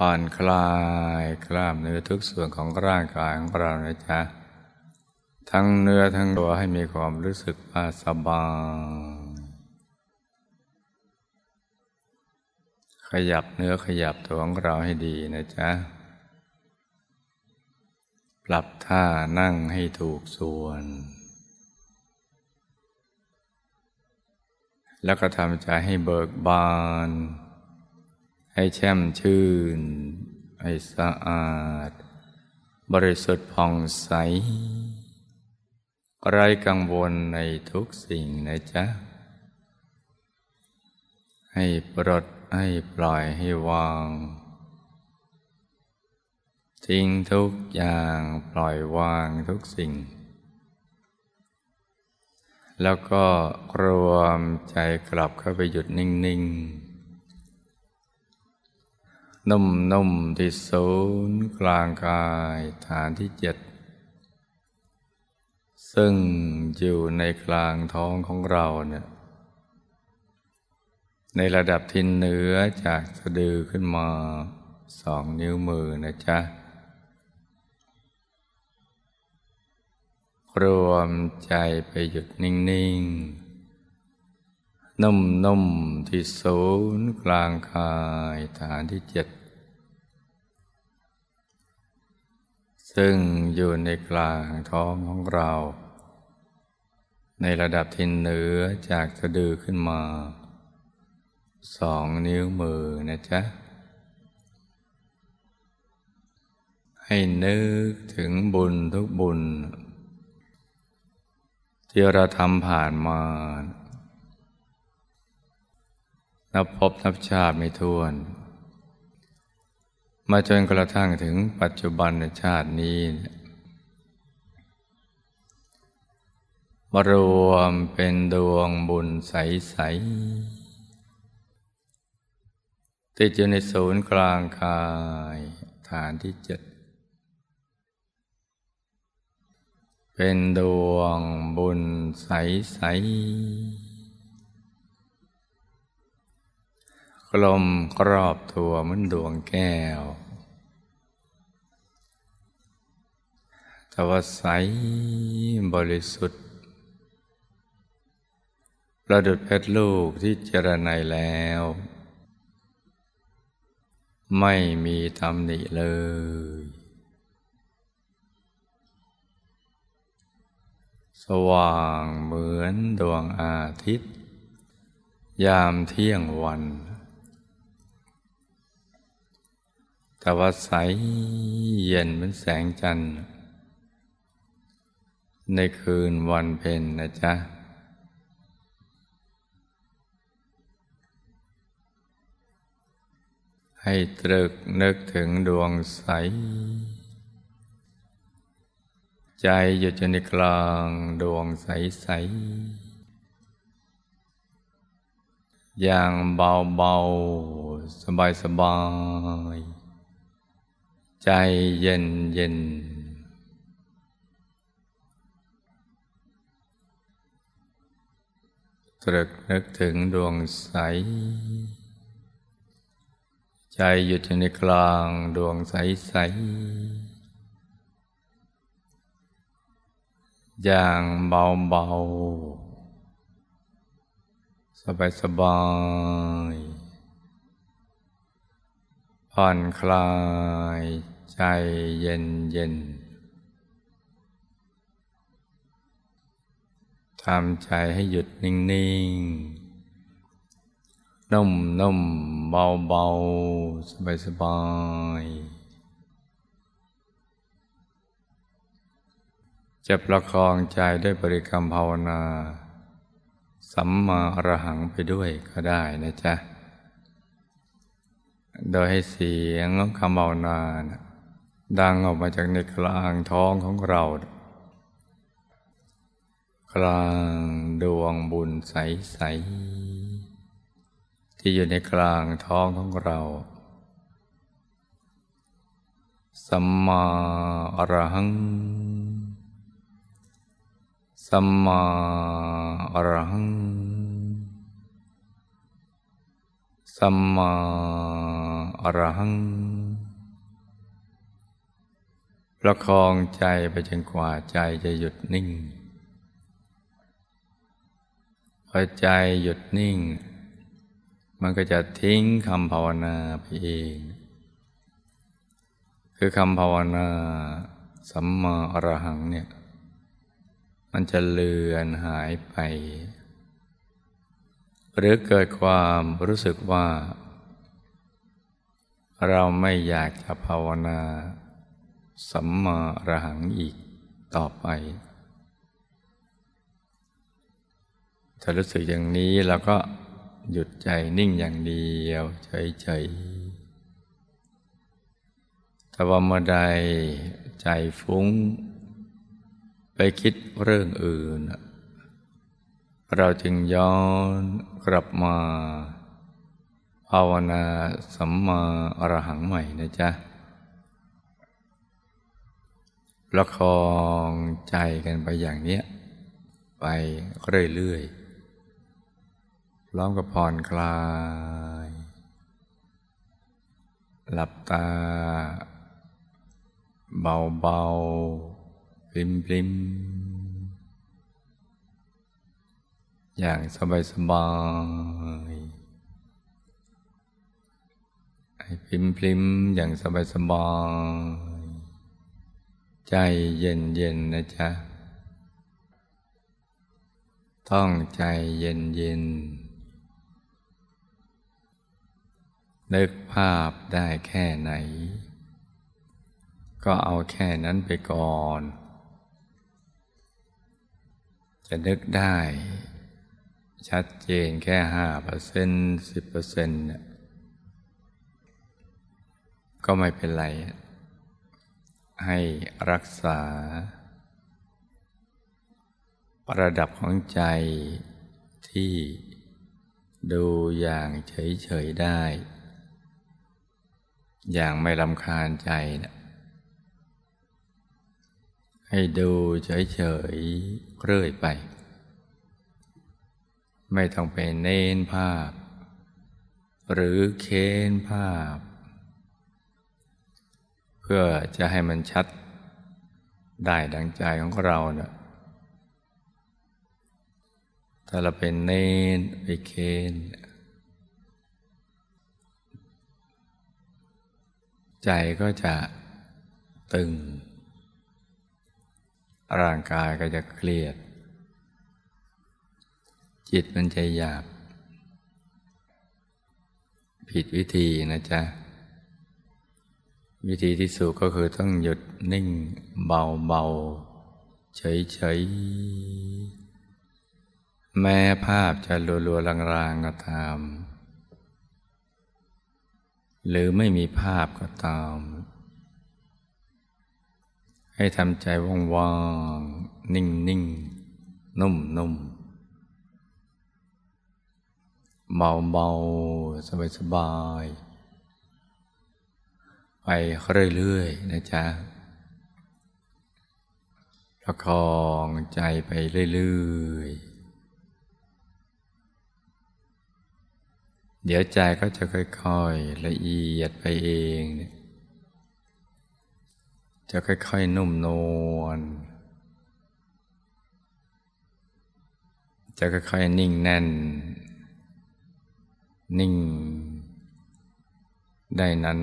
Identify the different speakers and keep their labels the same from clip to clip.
Speaker 1: ผ่อนคลายกล้ามเนื้อทุกส่วนของร่างกายของเรานะจ๊ะ ทั้งเนื้อทั้งตัวให้มีความรู้สึกว่าสบายขยับเนื้อขยับตัวของเราให้ดีนะจ๊ะ ปรับท่านั่งให้ถูกส่วน แล้วก็ทำใจให้เบิกบาน ให้แช่มชื่น ให้สะอาด บริสุทธิ์ผ่องใสไร้กังวลในทุกสิ่งนะจ๊ะ ให้ปลดให้ปล่อยให้วางทิ้งทุกอย่างปล่อยวางทุกสิ่ง แล้วก็รวมใจกลับเข้าไปหยุดนิ่ง ๆ นุ่มนุ่มที่ศูนย์กลางกายฐานที่เจ็ดซึ่งอยู่ในกลางท้องของเราเนี่ยในระดับที่เหนือจากสะดือขึ้นมาสองนิ้วมือนะจ๊ะ รวมใจไปหยุดนิ่ง ๆ นุ่มๆที่ศูนย์กลางกายฐานที่เจ็ดซึ่งอยู่ในกลางท้องของเรา ในระดับที่เหนือจากสะดือขึ้นมาสองนิ้วมือนะจ๊ะ ให้นึกถึงบุญทุกบุญ ที่เราทำผ่านมา นับพบนับชาติไม่ท้วน มาจนกระทั่งถึงปัจจุบันชาตินี้ มารวมเป็นดวงบุญใส ๆ ติดอยู่ในศูนย์กลางกายฐานที่เจ็ดเป็นดวงบุญใส ๆ กลมกรอบตัวเหมือนดวงแก้ว แต่ว่าใสบริสุทธิ์ประดุดเพชรลูกที่เจรไนแล้ว ไม่มีตำหนิเลย สว่างเหมือนดวงอาทิตย์ ยามเที่ยงวัน แต่ว่าใสเย็นเหมือนแสงจันทร์ ในคืนวันเพ็ญนะจ๊ะ ให้ตรึกนึกถึงดวงใส ใจอยู่จในกลางดวงใสใสอย่างเบาๆ สบายๆ ใจเย็นเย็น ตรึกนึกถึงดวงใส ใจหยุดอยู่ในกลางดวงใสใส อย่างเบาเบาสบายสบายผ่อนคลาย ใจเย็นเย็นทำใจให้หยุดนิ่งๆ นุ่มนุ่มเบาเบาสบายสบายจะประคองใจด้วยบริกรรมภาวนา สัมมาอรหังไปด้วยก็ได้นะจ๊ะ โดยให้เสียงของคำภาวนา ดังออกมาจากในกลางท้องของเรา กลางดวงบุญใส ๆ ที่อยู่ในกลางท้องของเรา สัมมาอรหัง สัมมาอรหัง สัมมาอรหัง ประคองใจไปจนกว่าใจจะหยุดนิ่ง พอใจหยุดนิ่ง มันก็จะทิ้งคำภาวนาไปเอง คือคำภาวนาสัมมาอรหังเนี่ย มันจะเลือนหายไป หรือเกิดความรู้สึกว่า เราไม่อยากจะภาวนา สัมมาอรหังอีกต่อไปถ้ารู้สึกอย่างนี้เราก็หยุดใจนิ่งอย่างเดียวเฉยๆแต่ว่าเมื่อใดใจฟุ้ง ไปคิดเรื่องอื่น เราจึงย้อนกลับมาภาวนาสัมมาอรหังใหม่นะจ๊ะ ประคองใจกันไปอย่างเนี้ย ไปเรื่อยๆพร้อมกับผ่อนคลาย หลับตา เบาๆ ปลิมๆ อย่างสบายๆให้ปลิมอย่างสบายๆ ใจเย็นเย็นนะจ๊ะ ต้องใจเย็นเย็นนึกภาพได้แค่ไหน ก็เอาแค่นั้นไปก่อน จะนึกได้ ชัดเจนแค่ห้าเปอร์เซ็นต์สิบเปอร์เซ็นต์ก็ไม่เป็นไร ให้รักษา ระดับของใจที่ดูอย่างเฉย ๆ ได้ อย่างไม่ลำคาญใจนะให้ดูเฉย ๆ เรื่อยไป ไม่ต้องไปเน้นภาพ หรือเค้นภาพ พื่อจะให้มันชัดได้ดังใจของเราเนะ่ะถ้าเราเป็นเน้นไปเคนใจก็จะตึง ร่างกายก็จะเครียด จิตมันจะหยาบ ผิดวิธีนะจ๊ะ วิธีที่สุดก็คือต้องหยุดนิ่งเบาเบาเฉยเฉยแม้ภาพจะลัวลัวลางๆก็ตาม หรือไม่มีภาพก็ตาม ให้ทำใจว่างๆ นิ่งนิ่งนุ่มนุ่มเบาเบาสบายสบาย ไปเรื่อยๆนะจ๊ะประคองใจไปเรื่อยๆ เดี๋ยวใจก็จะค่อยๆ ละเอียดไปเองเนี่ยจะค่อยๆ นุ่มนวล จะค่อยๆ นิ่งแน่น นิ่ง ได้นา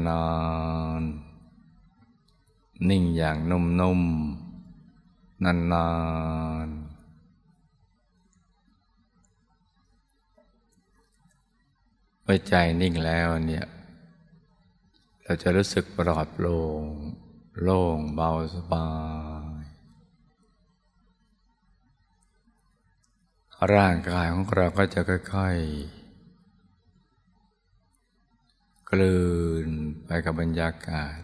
Speaker 1: นๆนิ่งอย่างนุ่มๆนานๆเมื่อใจนิ่งแล้วเนี่ยเราจะรู้สึกปลอดโปร่งโล่งเบาสบาย ร่างกายของเราก็จะค่อย ๆ กลืนไปกับบรรยากาศ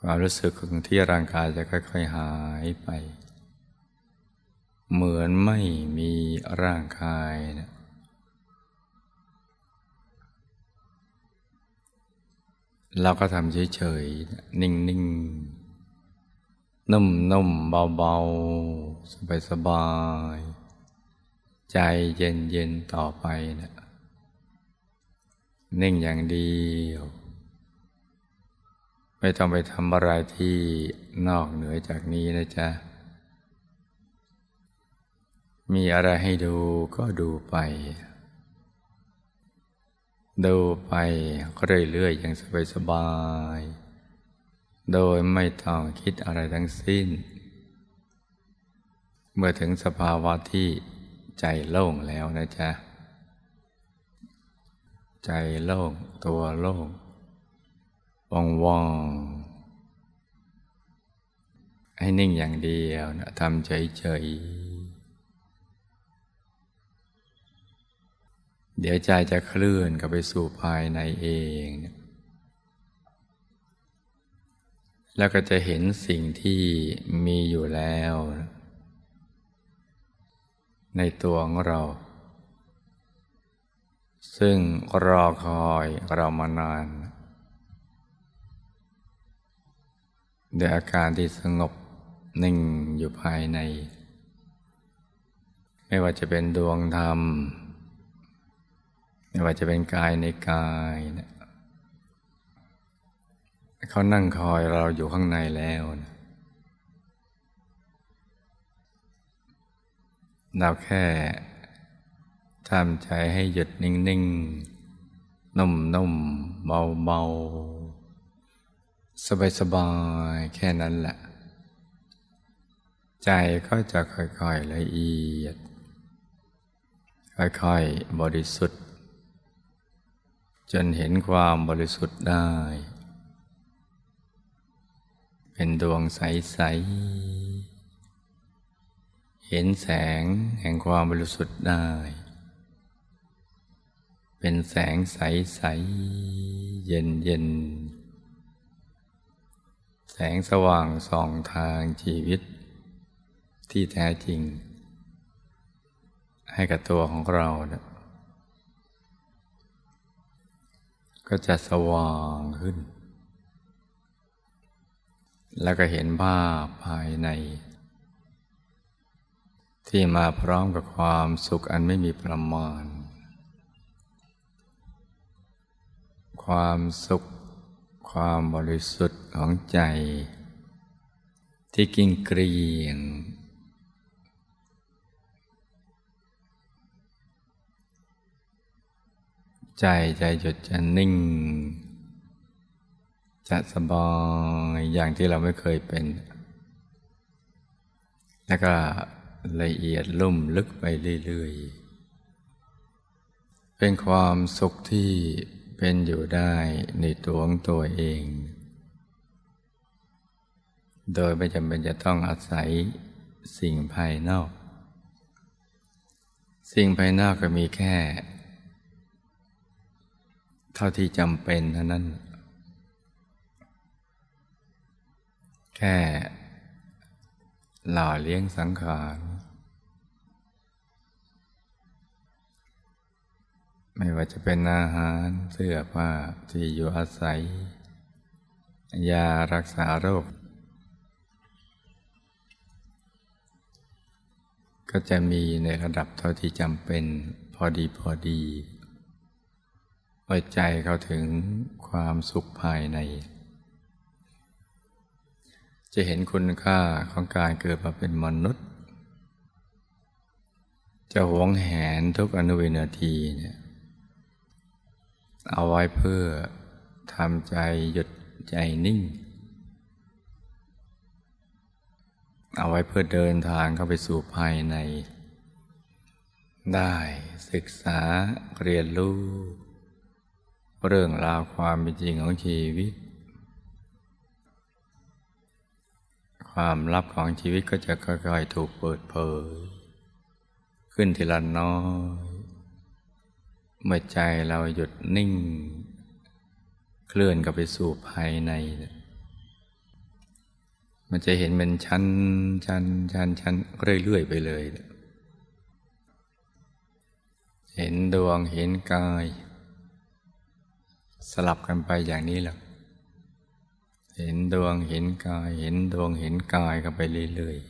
Speaker 1: ความรู้สึกของที่ร่างกายจะค่อย ๆ หายไป เหมือนไม่มีร่างกายนะเราก็ทำเฉยๆ นิ่งๆ นุ่มๆ เบาๆ สบายๆ ใจเย็นๆ ต่อไปนะ นิ่งอย่างเดียว ไม่ต้องไปทำอะไรที่นอกเหนือจากนี้นะจ๊ะ มีอะไรให้ดูก็ดูไป ดูไปเรื่อยๆอย่างสบายๆ โดยไม่ต้องคิดอะไรทั้งสิ้น เมื่อถึงสภาวะที่ใจโล่งแล้วนะจ๊ะ ใจโล่งตัวโล่งว่างๆให้นิ่งอย่างเดียวนะทำเฉยๆเดี๋ยวใจจะเคลื่อนกับไปสู่ภายในเอง แล้วก็จะเห็นสิ่งที่มีอยู่แล้ว ในตัวของเรา ซึ่งรอคอยเรามานานด้วยอาการที่สงบนิ่งอยู่ภายใน ไม่ว่าจะเป็นดวงธรรม ไม่ว่าจะเป็นกายในกายนะเขานั่งคอยเราอยู่ข้างในแล้วนะเราแค่ ทำใจให้หยุดนิ่งๆ นุ่มๆ เบาๆ สบายๆ แค่นั้นแหละ ใจก็จะค่อยๆ ละเอียด ค่อยๆ บริสุทธิ์ จนเห็นความบริสุทธิ์ได้ เป็นดวงใส ๆ เห็นแสงแห่งความบริสุทธิ์ได้ เป็นแสงใสๆเย็นๆแสงสว่างส่องทางชีวิต ที่แท้จริง ให้กับตัวของเรานะก็จะสว่างขึ้น แล้วก็เห็นภาพภายใน ที่มาพร้อมกับความสุขอันไม่มีประมาณ ความสุข ความบริสุทธิ์ของใจ ที่กิ่งเกรียง ใจใจหยุดจะนิ่ง จะสบายอย่างที่เราไม่เคยเป็น แล้วก็ละเอียดลุ่มลึกไปเรื่อยๆ เป็นความสุขที่ เป็นอยู่ได้ในตัวของตัวเอง โดยไม่จำเป็นจะต้องอาศัยสิ่งภายนอก สิ่งภายนอกก็มีแค่ เท่าที่จำเป็นเท่านั้น แค่หล่อเลี้ยงสังขาร ไม่ว่าจะเป็นอาหารเสื้อผ้าที่อยู่อาศัย ยารักษาโรค ก็จะมีในระดับเท่าที่จำเป็นพอดีพอดีปิดใจเขาถึงความสุขภายใน จะเห็นคุณค่าของการเกิดมาเป็นมนุษย์ จะหวงแหนทุกอนุวินาทีเนี่ย เอาไว้เพื่อทำใจหยุดใจนิ่ง เอาไว้เพื่อเดินทางเข้าไปสู่ภายใน ได้ศึกษาเรียนรู้ เรื่องราวความเป็นจริงของชีวิต ความลับของชีวิตก็จะค่อยๆถูกเปิดเผย ขึ้นทีละน้อย เมื่อใจเราหยุดนิ่ง เคลื่อนกับไปสู่ภายใน มันจะเห็นเป็นชั้นชั้นชั้นชั้นเรื่อยๆไปเลย เห็นดวงเห็นกาย สลับกันไปอย่างนี้แหละเห็นดวงเห็นกายเห็นดวงเห็นกายกันไปเรื่อยๆ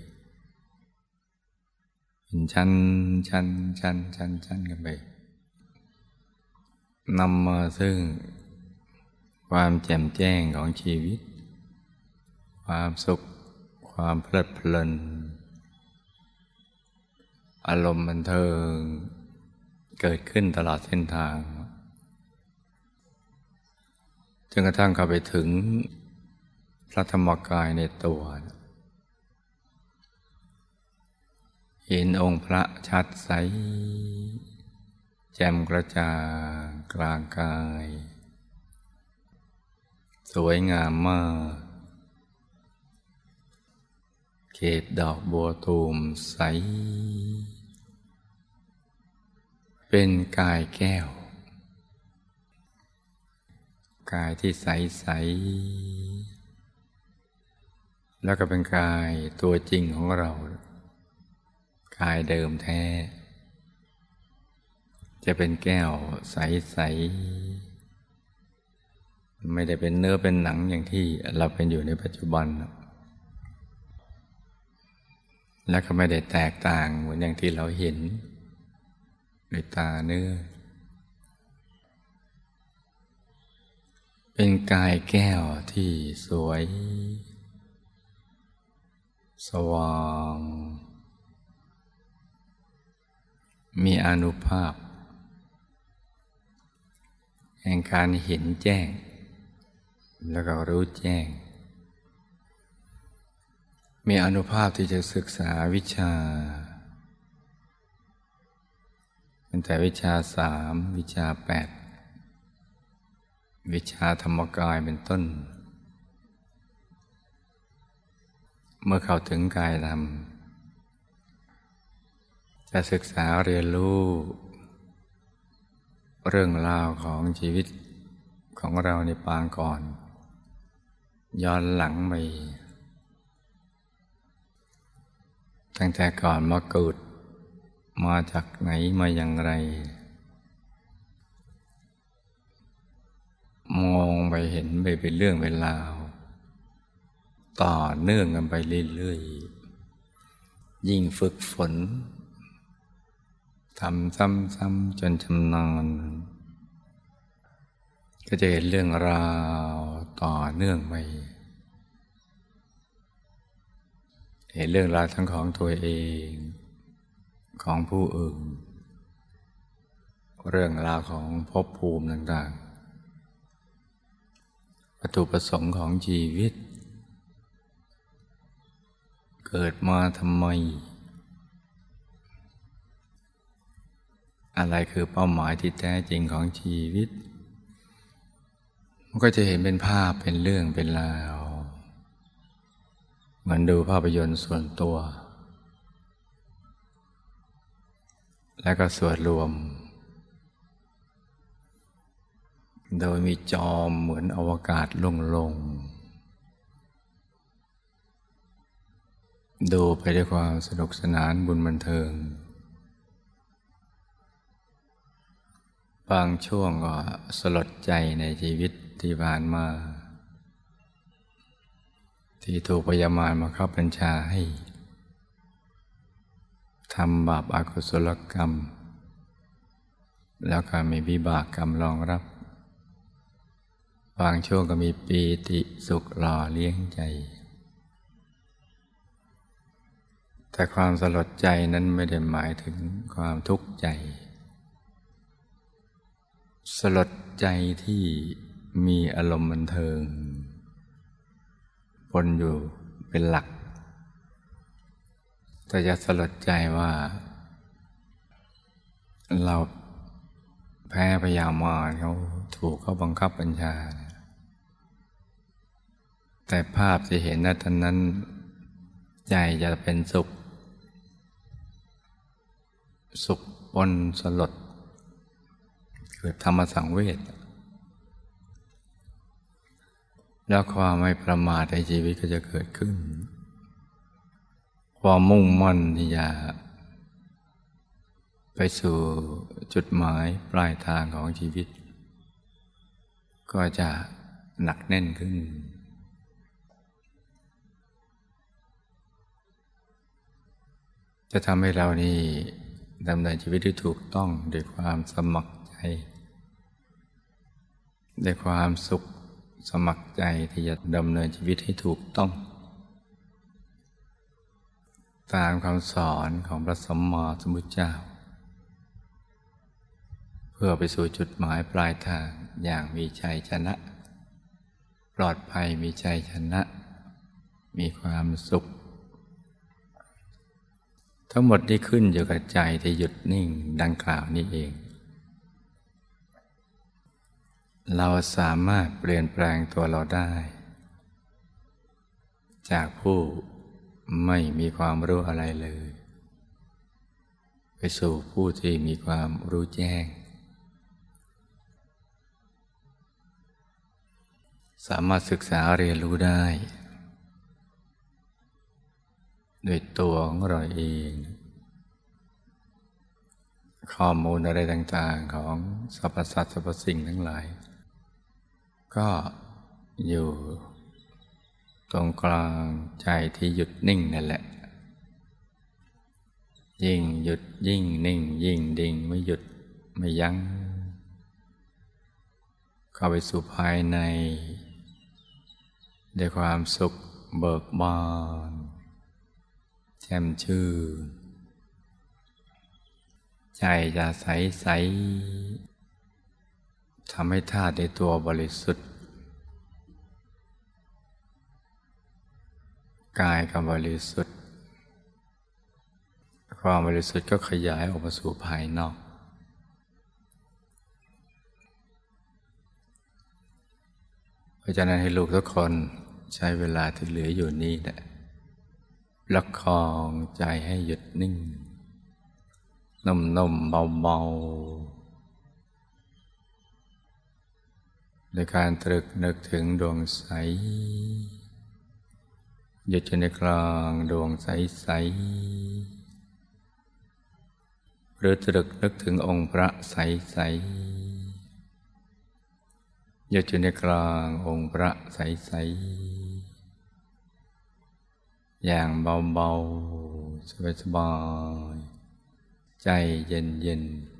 Speaker 1: เห็นชั้นชั้นชั้นชั้นชั้นกันไป นำมาซึ่ง ความแจ่มแจ้งของชีวิต ความสุข ความเพลิดเพลิน อารมณ์บันเทิง เกิดขึ้นตลอดเส้นทางจนกระทั่งเข้าไปถึงพระธรรมกายในตัวเห็นองค์พระชัดใส จ่มกระจ่างกลางกาย สวยงามมาก เขตดอกบัวตูมใส เป็นกายแก้ว กายที่ใสใส แล้วก็เป็นกายตัวจริงของเรา กายเดิมแท้ จะเป็นแก้วใส ๆ ไม่ได้เป็นเนื้อเป็นหนังอย่างที่เราเป็นอยู่ในปัจจุบัน และก็ไม่ได้แตกต่างเหมือนอย่างที่เราเห็นด้วยตาเนื้อ เป็นกายแก้วที่สวย สว่าง มีอนุภาพ แห่งการเห็นแจ้ง แล้วก็รู้แจ้ง มีอนุภาพที่จะศึกษาวิชาเป็นแต่วิชาสามวิชาแปดวิชาธรรมกายเป็นต้น เมื่อเข้าถึงกายธรรมจะศึกษาเรียนรู้ เรื่องราวของชีวิตของเราในปางก่อน ย้อนหลังไปตั้งแต่ก่อนมาเกิด มาจากไหนมาอย่างไร มองไปเห็นไปเป็นเรื่องเป็นราว ต่อเนื่องกันไปเรื่อยๆยิ่งฝึกฝน ทำซ้ำๆจนชำนาญก็จะเห็นเรื่องราวต่อเนื่องไปเห็นเรื่องราวทั้งของตัวเองของผู้อื่น เรื่องราวของภพภูมิต่างๆวัตถุประสงค์ของชีวิต เกิดมาทำไม อะไรคือเป้าหมายที่แท้จริงของชีวิต มันก็จะเห็นเป็นภาพเป็นเรื่องเป็นราวเหมือนดูภาพยนตร์ส่วนตัว และก็ส่วนรวม โดยมีจอมเหมือนอวกาศลงๆดูไปด้วยความสนุกสนานบุญบันเทิง บางช่วงก็สลดใจในชีวิตที่ผ่านมา ที่ถูกพยามารมาเข้าบัญชาให้ทำบาปอากุศลกรรม แล้วก็มีวิบากกรรมรองรับ บางช่วงก็มีปีติสุขหล่อเลี้ยงใจ แต่ความสลดใจนั้นไม่ได้หมายถึงความทุกข์ใจ สลดใจที่มีอารมณ์บันเทิงปนอยู่เป็นหลัก แต่จะสลดใจว่า เราแพ้พยามารเขาถูกเขาบังคับบัญชา แต่ภาพที่เห็นนั้นนั้น ใจจะเป็นสุข สุขปนสลด เกิดธรรมสังเวชแล้วความไม่ประมาทในชีวิตก็จะเกิดขึ้น ความมุ่งมั่นที่จะไปสู่จุดหมายปลายทางของชีวิต ก็จะหนักแน่นขึ้น จะทำให้เรานี่ดำเนินชีวิตที่ถูกต้องด้วยความสมัคร ใจด้ความสุขสมัครใจที่จะดำเนินชีวิตให้ถูกต้อง ตามคำสอนของพระสมมาสมุทธเจ้า เพื่อไปสู่จุดหมายปลายทางอย่างมีชัยชนะ ปลอดภัยมีชัยชนะ มีความสุข ทั้งหมดที่ขึ้นอยู่กับใจที่หยุดนิ่งดังกล่าวนี้เอง เราสามารถเปลี่ยนแปลงตัวเราได้ จากผู้ไม่มีความรู้อะไรเลย ไปสู่ผู้ที่มีความรู้แจ้ง สามารถศึกษาเรียนรู้ได้โดยตัวของเราเอง ข้อมูลอะไรต่าง ๆ ของสรรพสัตว์สรรพสิ่งทั้งหลาย ก็อยู่ตรงกลางใจที่หยุดนิ่งนั่นแหละ ยิ่งหยุดยิ่งนิ่ง ยิ่งดิ่งไม่หยุดไม่ยัง้ง เข้าไปสู่ภายในด้วยความสุขเบิกบานแจ่มชื่นใจจะใสใส ทำให้ธาตุในตัวบริสุทธิ์ กายกับบริสุทธิ์ ความบริสุทธิ์ก็ขยายออกมาสู่ภายนอกเพราะฉะนั้นให้ลูกทุกคนใช้เวลาที่เหลืออยู่นี้แหละประคองใจให้หยุดนิ่งนุ่มๆเบาๆ โดยการตรึกนึกถึงดวงใสหยุดอยู่ในกลางดวงใสๆหรือตรึกนึกถึงองค์พระใสๆหยุดอยู่ในกลางองค์พระใสๆอย่างเบาๆสบายๆใจเย็นๆ